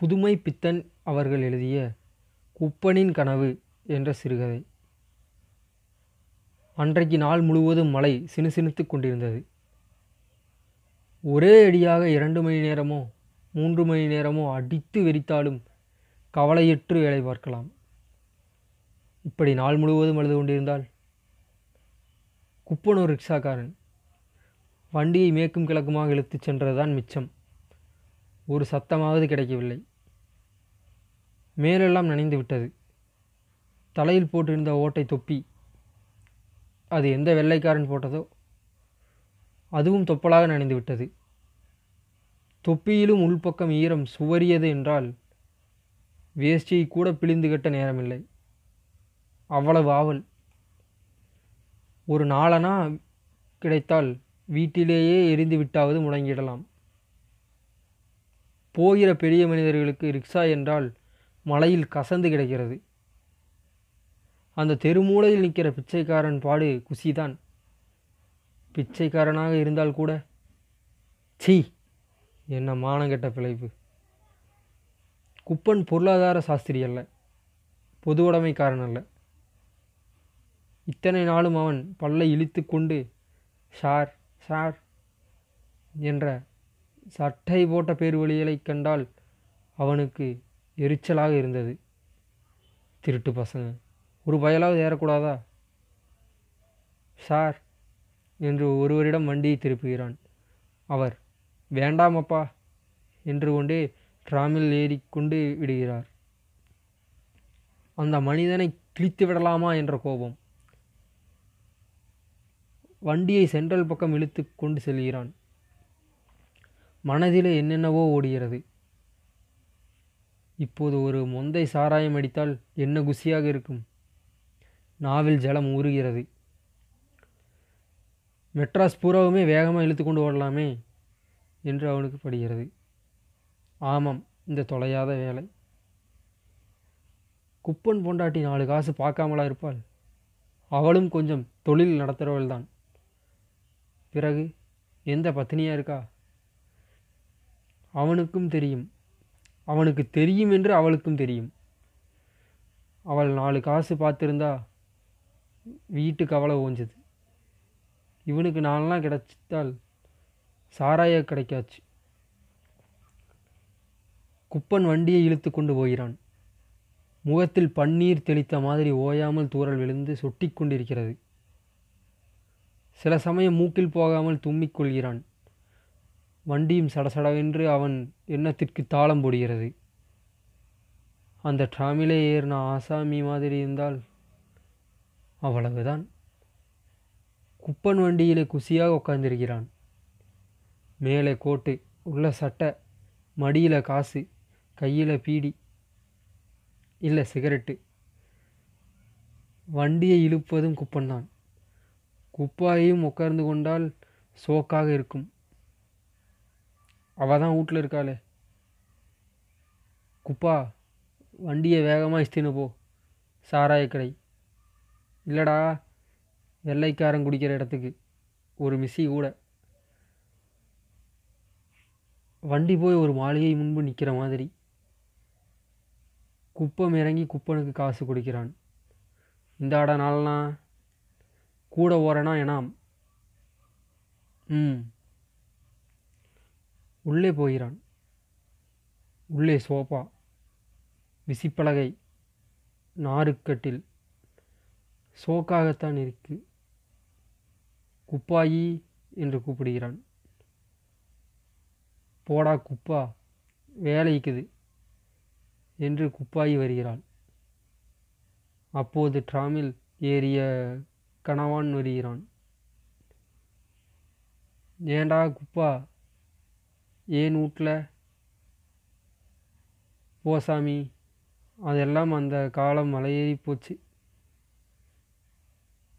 புதுமை பித்தன் அவர்கள் எழுதிய குப்பனின் கனவு என்ற சிறுகதை. அன்றைக்கு நாள் முழுவதும் மழை சினுசினுத்துக் கொண்டிருந்தது. ஒரே அடியாக இரண்டு மணி நேரமோ மூன்று மணி நேரமோ அடித்து வெறித்தாலும் கவலையற்று வேலை பார்க்கலாம். இப்படி நாள் முழுவதும் அழுது கொண்டிருந்தால் குப்பன் ஒரு ரிக்ஷாக்காரன் வண்டியை மேற்கும் கிழக்குமாக இழுத்துச் சென்றதுதான் மிச்சம். ஒரு சத்தமாவது கிடைக்கவில்லை. மேலெல்லாம் நனைந்து விட்டது. தலையில் போட்டிருந்த ஓட்டை தொப்பி. அது எந்த வெள்ளைக்காரன் போட்டதோ அதுவும் தொப்பலாக நனைந்து விட்டது. தொப்பியிலும் உள்பக்கம் ஈரம் சுவரியது என்றால் வேஷ்டியை கூட பிழிந்து கட்ட நேரமில்லை. அவ்வளவு ஆவல். ஒரு நாளனா கிடைத்தால் வீட்டிலேயே எரிந்து விட்டாவது முடங்கிடலாம். போகிற பெரிய மனிதர்களுக்கு ரிக்ஷா என்றால் மலையில் கசந்து கிடக்கிறது. அந்த தெருமூலையில் நிற்கிற பிச்சைக்காரன் பாடு குசிதான். பிச்சைக்காரனாக இருந்தால் கூட சீ என்ன மானங்கெட்ட பிழைப்பு. குப்பன் பொருளாதார சாஸ்திரி அல்ல பொதுவுடைமைக்காரன் அல்ல. இத்தனை நாளும் அவன் பல்லை இழித்து கொண்டு ஷார் ஷார் என்ற சட்டை போட்ட பேர் வழிகளைக் கண்டால் அவனுக்கு எரிச்சலாக இருந்தது. திருட்டு பசங்க. ஒரு பயலாவது ஏறக்கூடாதா? சார் என்று ஒருவரிடம் வண்டியை திருப்புகிறான். அவர் வேண்டாமப்பா என்று கொண்டே டிராமில் ஏறிக்கொண்டு விடுகிறார். அந்த மனிதனை கிழித்து விடலாமா என்ற கோபம். வண்டியை சென்ட்ரல் பக்கம் இழுத்து கொண்டு செல்கிறான். மனதிலே என்னென்னவோ ஓடுகிறது. இப்போது ஒரு மொந்தை சாராயம் அடித்தால் என்ன குசியாக இருக்கும்? நாவில் ஜலம் ஊறுகிறது. மெட்ராஸ் பூராவுமே வேகமாக இழுத்து கொண்டு ஓடலாமே என்று அவனுக்கு படுகிறது. ஆமாம் இந்த தொலையாத வேலை. குப்பன் பொண்டாட்டி நாலு காசு பார்க்காமலா இருப்பாள்? அவளும் கொஞ்சம் தொழில் நடத்துகிறவள் தான். பிறகு எந்த பத்தினியாக இருக்கா? அவனுக்கும் தெரியும். அவனுக்கு தெரியும் என்று அவளுக்கும் தெரியும். அவள் நாலு காசு பார்த்துருந்தா வீட்டுக்கு அவளை ஓஞ்சது. இவனுக்கு நாலெலாம் கிடைச்சிட்டால் சாராய கிடைக்காச்சு. குப்பன் வண்டியை இழுத்து கொண்டு போகிறான். முகத்தில் பன்னீர் தெளித்த மாதிரி ஓயாமல் தூறல் விழுந்து சொட்டி கொண்டிருக்கிறது. சில சமயம் மூக்கில் போகாமல் தும்மிக் கொள்கிறான். வண்டியும் சடசடவென்று அவன் எண்ணத்திற்கு தாளம் போடுகிறது. அந்த ட்ராமிலே ஏறின ஆசாமி மாதிரி இருந்தால் அவ்வளவுதான். குப்பன் வண்டியிலே குசியாக உட்கார்ந்திருக்கிறான். மேலே கோட்டு உள்ள சட்டை மடியில் காசு கையில் பீடி இல்லை சிகரெட்டு. வண்டியை இழுப்பதும் குப்பன் தான் குப்பாயும் உட்கார்ந்து கொண்டால் சோக்காக இருக்கும். அவள் தான் வீட்டில் இருக்காளே. குப்பா வண்டியை வேகமாக இஸ்தின்னு போ. சாராய கடை. இல்லைடா வெள்ளைக்காரன் குடிக்கிற இடத்துக்கு. ஒரு மிஸ்ஸி கூட. வண்டி போய் ஒரு மாளிகை முன்பு நிற்கிற மாதிரி. குப்பம் இறங்கி குப்பனுக்கு காசு கொடுக்கிறான். இந்த ஆட நாள்னா. கூட ஓரனா எனாம். ம். உள்ளே போகிறான். உள்ளே சோபா விசிப்பலகை நாருக்கட்டில். சோக்காகத்தான் இருக்கு. குப்பாயி என்று கூப்பிடுகிறான். போடா குப்பா வேலைக்குது என்று குப்பாயி வருகிறாள். அப்போது ட்ராமில் ஏறிய கணவான் வருகிறான். ஏண்டா குப்பா ஏன் வீட்ல? போ சாமி அதெல்லாம் அந்த காலம் மலையேறி போச்சு.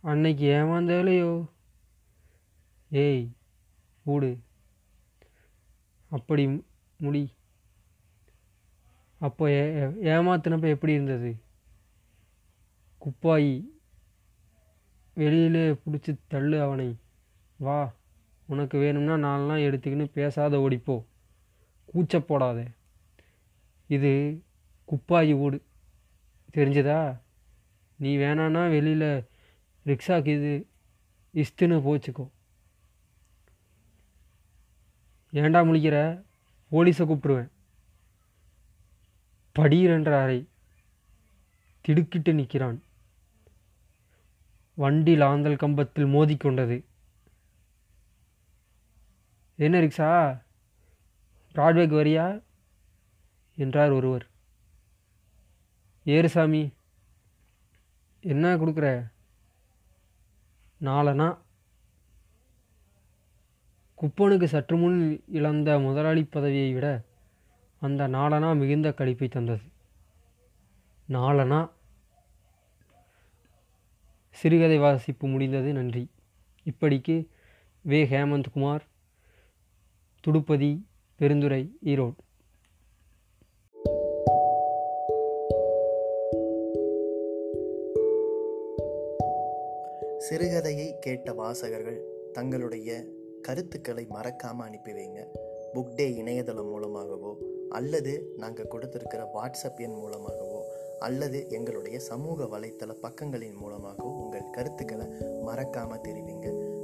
அன்னைக்கு ஏமாந்தாலையோ ஏய் ஊடு அப்படி முடி. அப்போ ஏ ஏமாத்தினப்ப எப்படி இருந்தது? குப்பாயி வெளியிலே பிடிச்சி தள்ளு அவனை. வா. உனக்கு வேணும்னா நான்லாம் எடுத்துக்கின்னு பேசாத ஓடிப்போ. கூச்ச போடாத. இது குப்பாயி ஓடு தெரிஞ்சதா? நீ வேணான்னா வெளியில் ரிக்ஷாக்கு இது இஸ்துன்னு போச்சுக்கோ. ஏண்டா முழிக்கிற? போலீஸை கூப்பிடுவேன். படீரென்ற அறை. திடுக்கிட்டு நிற்கிறான் வண்டி லாந்தல் கம்பத்தில் மோதிக்கொண்டது. என்ன ரிக்ஷா? பிராட்வேக்கு வரியா? என்றார் ஒருவர். ஏறு சாமி என்ன கொடுக்குற? நாலனா குப்பனுக்கு சற்று முன் இழந்த முதலாளி பதவியை விட அந்த நாலனா மிகுந்த கழிப்பை தந்தது. நாலனா சிறுகதை வாசிப்பு முடிந்தது. நன்றி. இப்படிக்கு வே. ஹேமந்த் குமார் துடுப்பதி பெருந்துறை ஈரோடு. சிறுகதையை கேட்ட வாசகர்கள் தங்களுடைய கருத்துக்களை மறக்காமல் அனுப்பி வைங்க. புக் டே இணையதளம் மூலமாகவோ அல்லது நாங்கள் கொடுத்துருக்கிற வாட்ஸ்அப் எண் மூலமாகவோ அல்லது எங்களுடைய சமூக வலைத்தள பக்கங்களின் மூலமாகவோ உங்கள் கருத்துக்களை மறக்காமல் தெரிவிங்க.